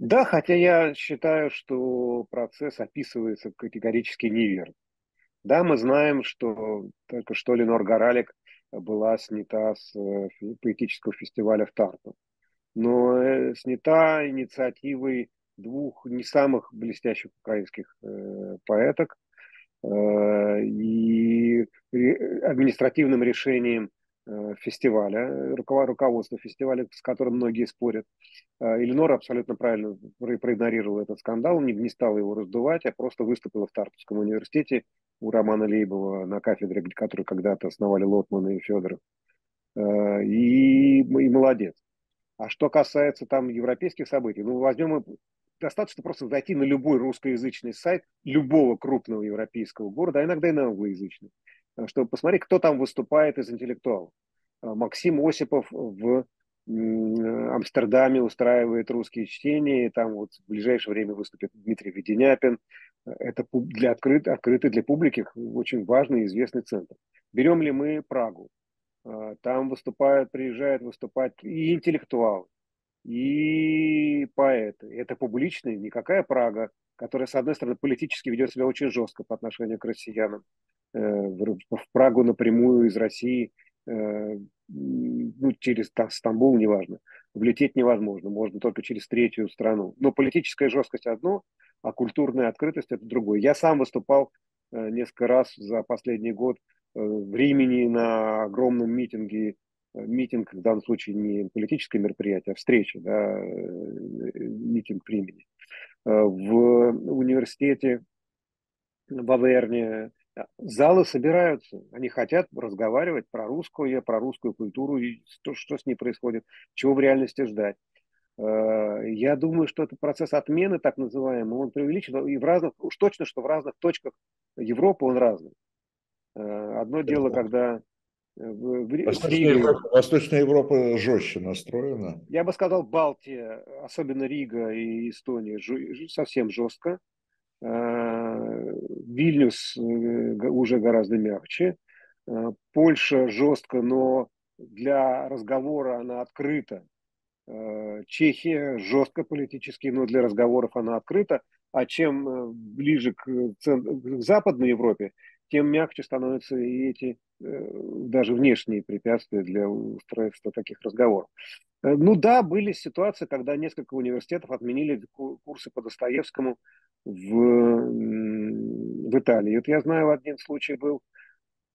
Да, хотя я считаю, что процесс описывается категорически неверно. Да, мы знаем, что только что Ленор Горалик была снята с э, поэтического фестиваля в Тарту. Но э, снята инициативой двух не самых блестящих украинских э, поэток э, и административным решением фестиваля, руководство фестиваля, с которым многие спорят. Э, Эленора абсолютно правильно проигнорировала этот скандал, не, не стала его раздувать, а просто выступила в Тартовском университете у Романа Лейбова на кафедре, которую когда-то основали Лотман и Федоров. Э, и, и молодец. А что касается там европейских событий, ну возьмем достаточно просто зайти на любой русскоязычный сайт любого крупного европейского города, а иногда и на англоязычный, чтобы посмотреть, кто там выступает из интеллектуалов. А, Максим Осипов в Амстердаме устраивает русские чтения, и там вот в ближайшее время выступит Дмитрий Веденяпин. Это для открыт, открытый для публики очень важный и известный центр. Берем ли мы Прагу? Там выступают, приезжают выступать и интеллектуалы, и поэты. Это публичные, никакая Прага, которая, с одной стороны, политически ведет себя очень жестко по отношению к россиянам, э, в Прагу напрямую из России, э, ну, через Стамбул, неважно, влететь невозможно, можно только через третью страну. Но политическая жесткость одно, а культурная открытость это другое. Я сам выступал э, несколько раз за последний год в Римени на огромном митинге митинг в данном случае не политическое мероприятие, а встреча, да, митинг времени. Э, в университете в Аверне залы собираются, они хотят разговаривать про русскую, про русскую культуру и что, что с ней происходит, чего в реальности ждать. Э, я думаю, что этот процесс отмены, так называемый, он преувеличен, и в разных, уж точно, что в разных точках Европы он разный. Э, одно дело, когда Восточная, Европа, Восточная Европа жестче настроена. Я бы сказал, Балтия, особенно Рига и Эстония, совсем жестко. А, Вильнюс э, уже гораздо мягче. А, Польша жестко, но для разговора она открыта. Чехия жестко политически, но для разговоров она открыта. А чем э, ближе к, к Западной Европе, тем мягче становятся и эти э, даже внешние препятствия для устройства таких разговоров. Э, ну да, были ситуации, когда несколько университетов отменили курсы по Достоевскому в, в Италии. Вот я знаю, один случай был.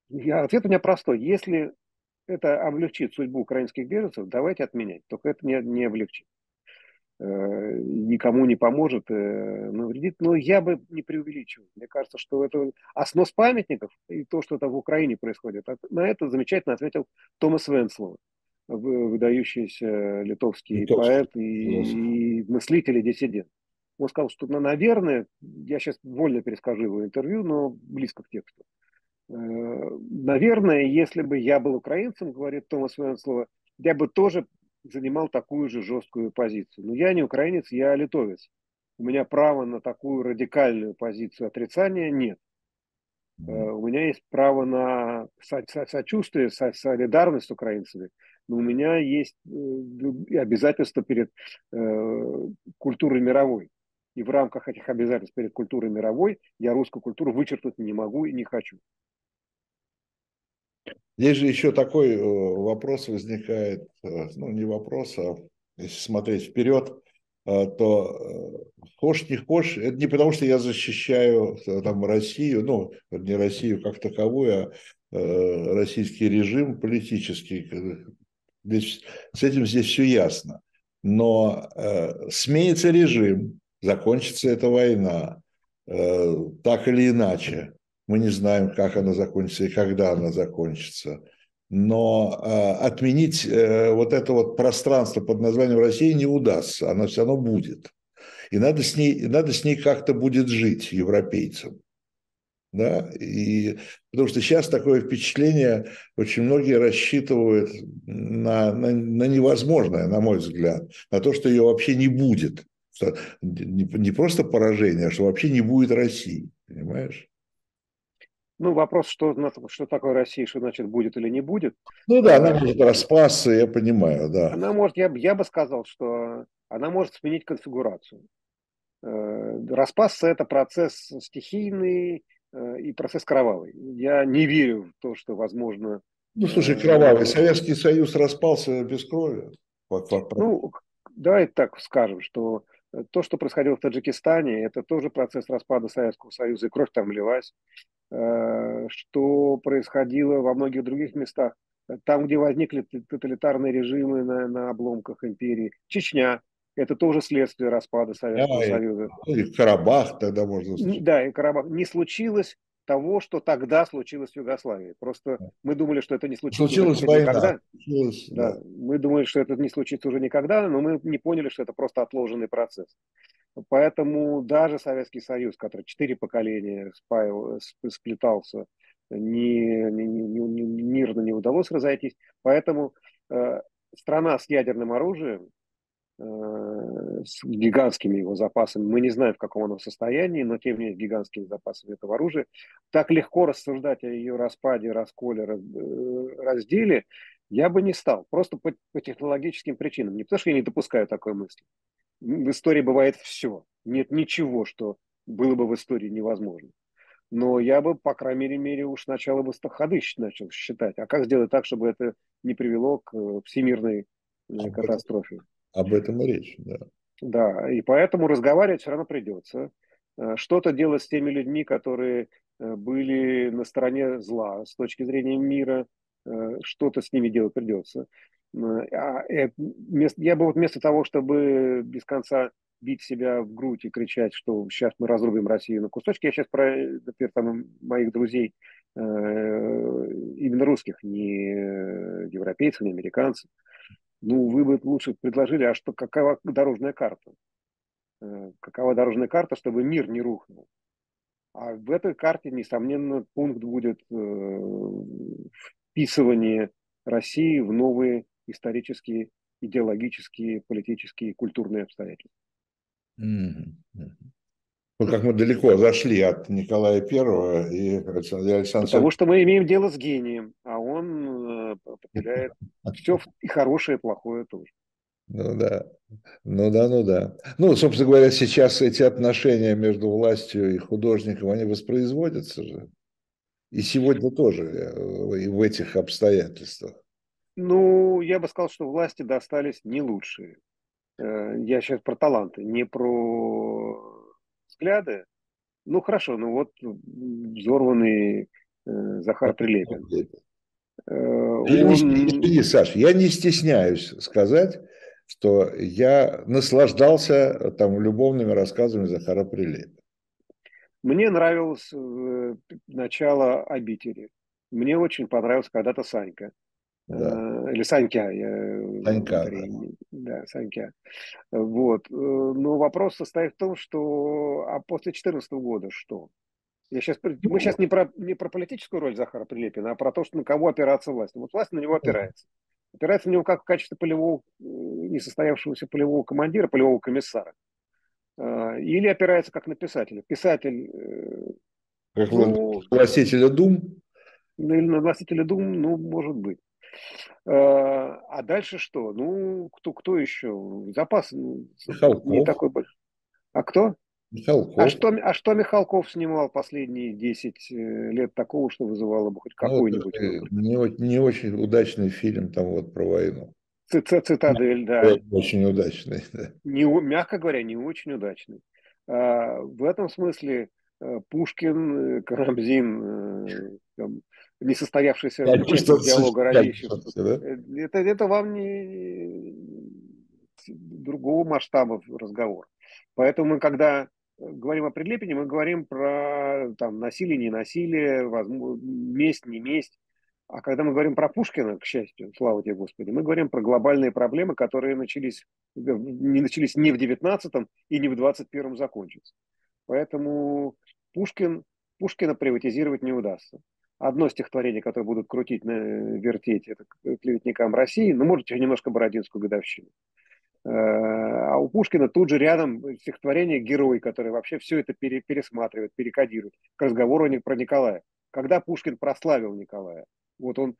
Я, ответ у меня простой. Если это облегчит судьбу украинских беженцев, давайте отменять. Только это не, не облегчит. Э, никому не поможет, э, навредит. Но я бы не преувеличивал. Мне кажется, что это... А снос памятников и то, что там в Украине происходит, на это замечательно ответил Томас Венслов, выдающийся литовский, литовский. поэт и, и мыслитель и диссидент. Он сказал, что, ну, наверное, я сейчас вольно перескажу его интервью, но близко к тексту. Э, наверное, если бы я был украинцем, говорит Томас Венслова, я бы тоже занимал такую же жесткую позицию. Но я не украинец, я литовец. У меня права на такую радикальную позицию отрицания нет. Э, у меня есть право на сочувствие, солидарность с украинцами, но у меня есть э, обязательства перед культурой мировой. И в рамках этих обязательств перед культурой мировой я русскую культуру вычеркнуть не могу и не хочу. Здесь же еще такой э, вопрос возникает, э, ну не вопрос, а если смотреть вперед, э, то хошь не хошь, это не потому, что я защищаю там Россию, ну не Россию как таковую, а российский режим политический. Здесь, с этим здесь все ясно. Но э, сменится режим, закончится эта война, э, так или иначе. Мы не знаем, как она закончится и когда она закончится. Но э, отменить э, вот это вот пространство под названием Россия не удастся, она все равно будет. И надо с ней, надо с ней как-то будет жить европейцам. Да? И, потому что сейчас такое впечатление, очень многие рассчитывают на, на, на невозможное, на мой взгляд, на то, что ее вообще не будет. Что не, не просто поражение, а что вообще не будет России. Понимаешь? Ну, вопрос, что, что такое Россия, что значит будет или не будет. Ну да, она может распасться, я понимаю, да. Она может, я, я бы сказал, что она может сменить конфигурацию. Э, распасться – это процесс стихийный и процесс кровавый. Я не верю в то, что возможно… Ну, слушай, э, кровавый. Советский Союз распался без крови. Ну, давай так скажем, что то, что происходило в Таджикистане, это тоже процесс распада Советского Союза, и кровь там лилась. Э, что происходило во многих других местах. Там, где возникли тоталитарные режимы на, на обломках империи. Чечня – это тоже следствие распада Советского да, Союза. И Карабах тогда можно сказать. Да, и Карабах. Не случилось того, что тогда случилось в Югославии. Просто мы думали, что это не случится случилось уже война. никогда. Случилось, да. Да. Мы думали, что это не случится уже никогда, но мы не поняли, что это просто отложенный процесс. Поэтому даже Советский Союз, который четыре поколения спаял, сплетался, не, не, не, не, мирно не удалось разойтись. Поэтому э, страна с ядерным оружием, с гигантскими его запасами, мы не знаем, в каком оно состоянии, но тем не менее гигантскими запасами этого оружия, так легко рассуждать о ее распаде, расколе, э, разделе, я бы не стал. Просто по, по технологическим причинам. Не потому, что я не допускаю такой мысли в истории бывает все. Нет ничего, что было бы в истории невозможно. Но я бы, по крайней мере, уж сначала бы ходы начал считать. А как сделать так, чтобы это не привело к э, всемирной э, катастрофе? Об этом и речь, да. Да, и поэтому разговаривать все равно придется. Э, что-то делать с теми людьми, которые были на стороне зла с точки зрения мира, что-то с ними делать придется. А, э, я бы вот вместо того, чтобы без конца бить себя в грудь и кричать, что сейчас мы разрубим Россию на кусочки, я сейчас про, например, там, моих друзей, э, именно русских, не европейцев, не американцев, ну, вы бы лучше предложили, а что, какова дорожная карта? Э, какова дорожная карта, чтобы мир не рухнул? А в этой карте, несомненно, пункт будет э, вписывание России в новые исторические, идеологические, политические, культурные обстоятельства. Mm-hmm. Ну, как мы далеко зашли от Николая Первого и Александра Потому что мы имеем дело с гением, а он э, определяет все и хорошее, и плохое тоже. Ну да, ну да, ну да. Ну, собственно говоря, сейчас эти отношения между властью и художником, они воспроизводятся же. И сегодня тоже э, в этих обстоятельствах. Ну, я бы сказал, что власти достались не лучшие. Э, я сейчас про таланты, не про взгляды. Ну, хорошо, ну вот взорванный э, Захар Прилепин. Он... Извини, Саш, я не стесняюсь сказать, что я наслаждался там любовными рассказами Захара Прилепина. Мне нравилось э, начало обители. Мне очень понравился когда-то Санька. Да. Э, или Санька. Я, Санька, да. да, Санька. Вот. Э, но вопрос состоит в том, что а после 2014 года что? Я сейчас, мы сейчас не про, не про политическую роль Захара Прилепина, а про то, что на кого опираться власть. Вот власть на него опирается. Опирается на него как в качестве полевого, несостоявшегося полевого командира, полевого комиссара. А, или опирается как на писателя. Писатель... Э, как ну, гласителя Дум? Ну, или на гласителя Дум, ну, может быть. А, а дальше что? Ну, кто, кто еще? Запас ну, не такой большой. А кто? Михалков. А что, а что Михалков снимал последние 10 э, лет такого, что вызывало бы хоть ну, какой-нибудь ну, не, не очень удачный фильм там вот про войну. Цитадель, да. Очень удачный. Да. Не, мягко говоря, не очень удачный. А, в этом смысле э, Пушкин, Карамзин, там, несостоявшийся диалога родищев. Да? Это, это вам не другого масштаба разговор. Поэтому мы, когда говорим о Прилепине, мы говорим про там, насилие, не насилие, возможно, месть, не месть. А когда мы говорим про Пушкина, к счастью, слава тебе Господи, мы говорим про глобальные проблемы, которые начались, не начались не в 19-м и не в 21-м закончатся. Поэтому Пушкин, Пушкина приватизировать не удастся. Одно стихотворение, которое будут крутить, на, вертеть, это клеветникам России, но, может, немножко Бородинскую годовщину. Э, а у Пушкина тут же рядом стихотворение «Герой», который вообще все это пересматривает, перекодирует. К разговору про Николая. Когда Пушкин прославил Николая? Вот он,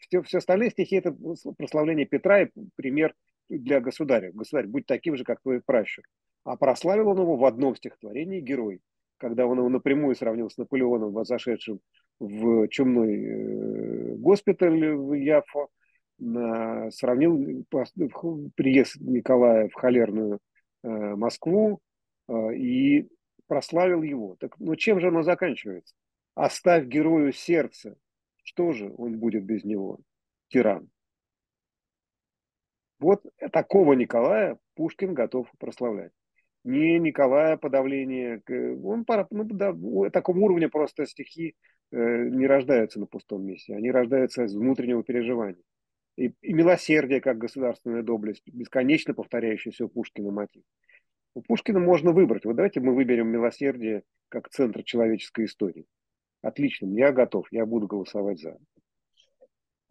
все, все остальные стихи это прославление Петра и пример для государя. Государь, будь таким же, как твой пращур. А прославил он его в одном стихотворении «Герой», когда он его напрямую сравнил с Наполеоном, зашедшим в чумной э, госпиталь в Яфо, сравнил приезд Николая в холерную э, Москву э, и прославил его. Так, ну чем же оно заканчивается? Оставь герою сердце, что же он будет без него? Тиран. Вот такого Николая Пушкин готов прославлять. Не Николая подавление, он ну, да, такого уровня просто стихи э, не рождаются на пустом месте, они рождаются из внутреннего переживания. И, и милосердие как государственная доблесть, бесконечно повторяющийся у Пушкина мотив. У Пушкина можно выбрать. Вот давайте мы выберем милосердие как центр человеческой истории. Отлично, я готов, я буду голосовать за.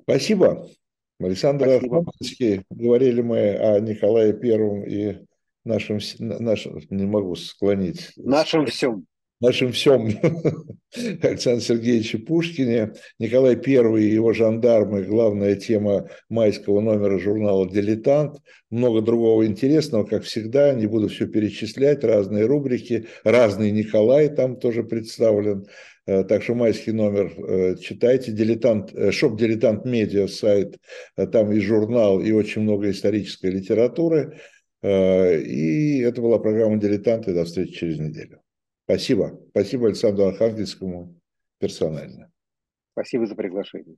Спасибо. Александр Афонский. Говорили мы о Николае Первом и нашем, нашем, не могу склонить. Нашем всем нашем всем Александре Сергеевиче Пушкине. Николай I и его жандармы – главная тема майского номера журнала «Дилетант». Много другого интересного, как всегда. Не буду все перечислять. Разные рубрики. Разный Николай там тоже представлен. Э, так что майский номер э, читайте. Дилетант, э, shop «Дилетант Медиа» сайт. Там и журнал, и очень много исторической литературы. И это была программа «Дилетанты». До встречи через неделю. Спасибо. Спасибо Александру Архангельскому персонально. Спасибо за приглашение.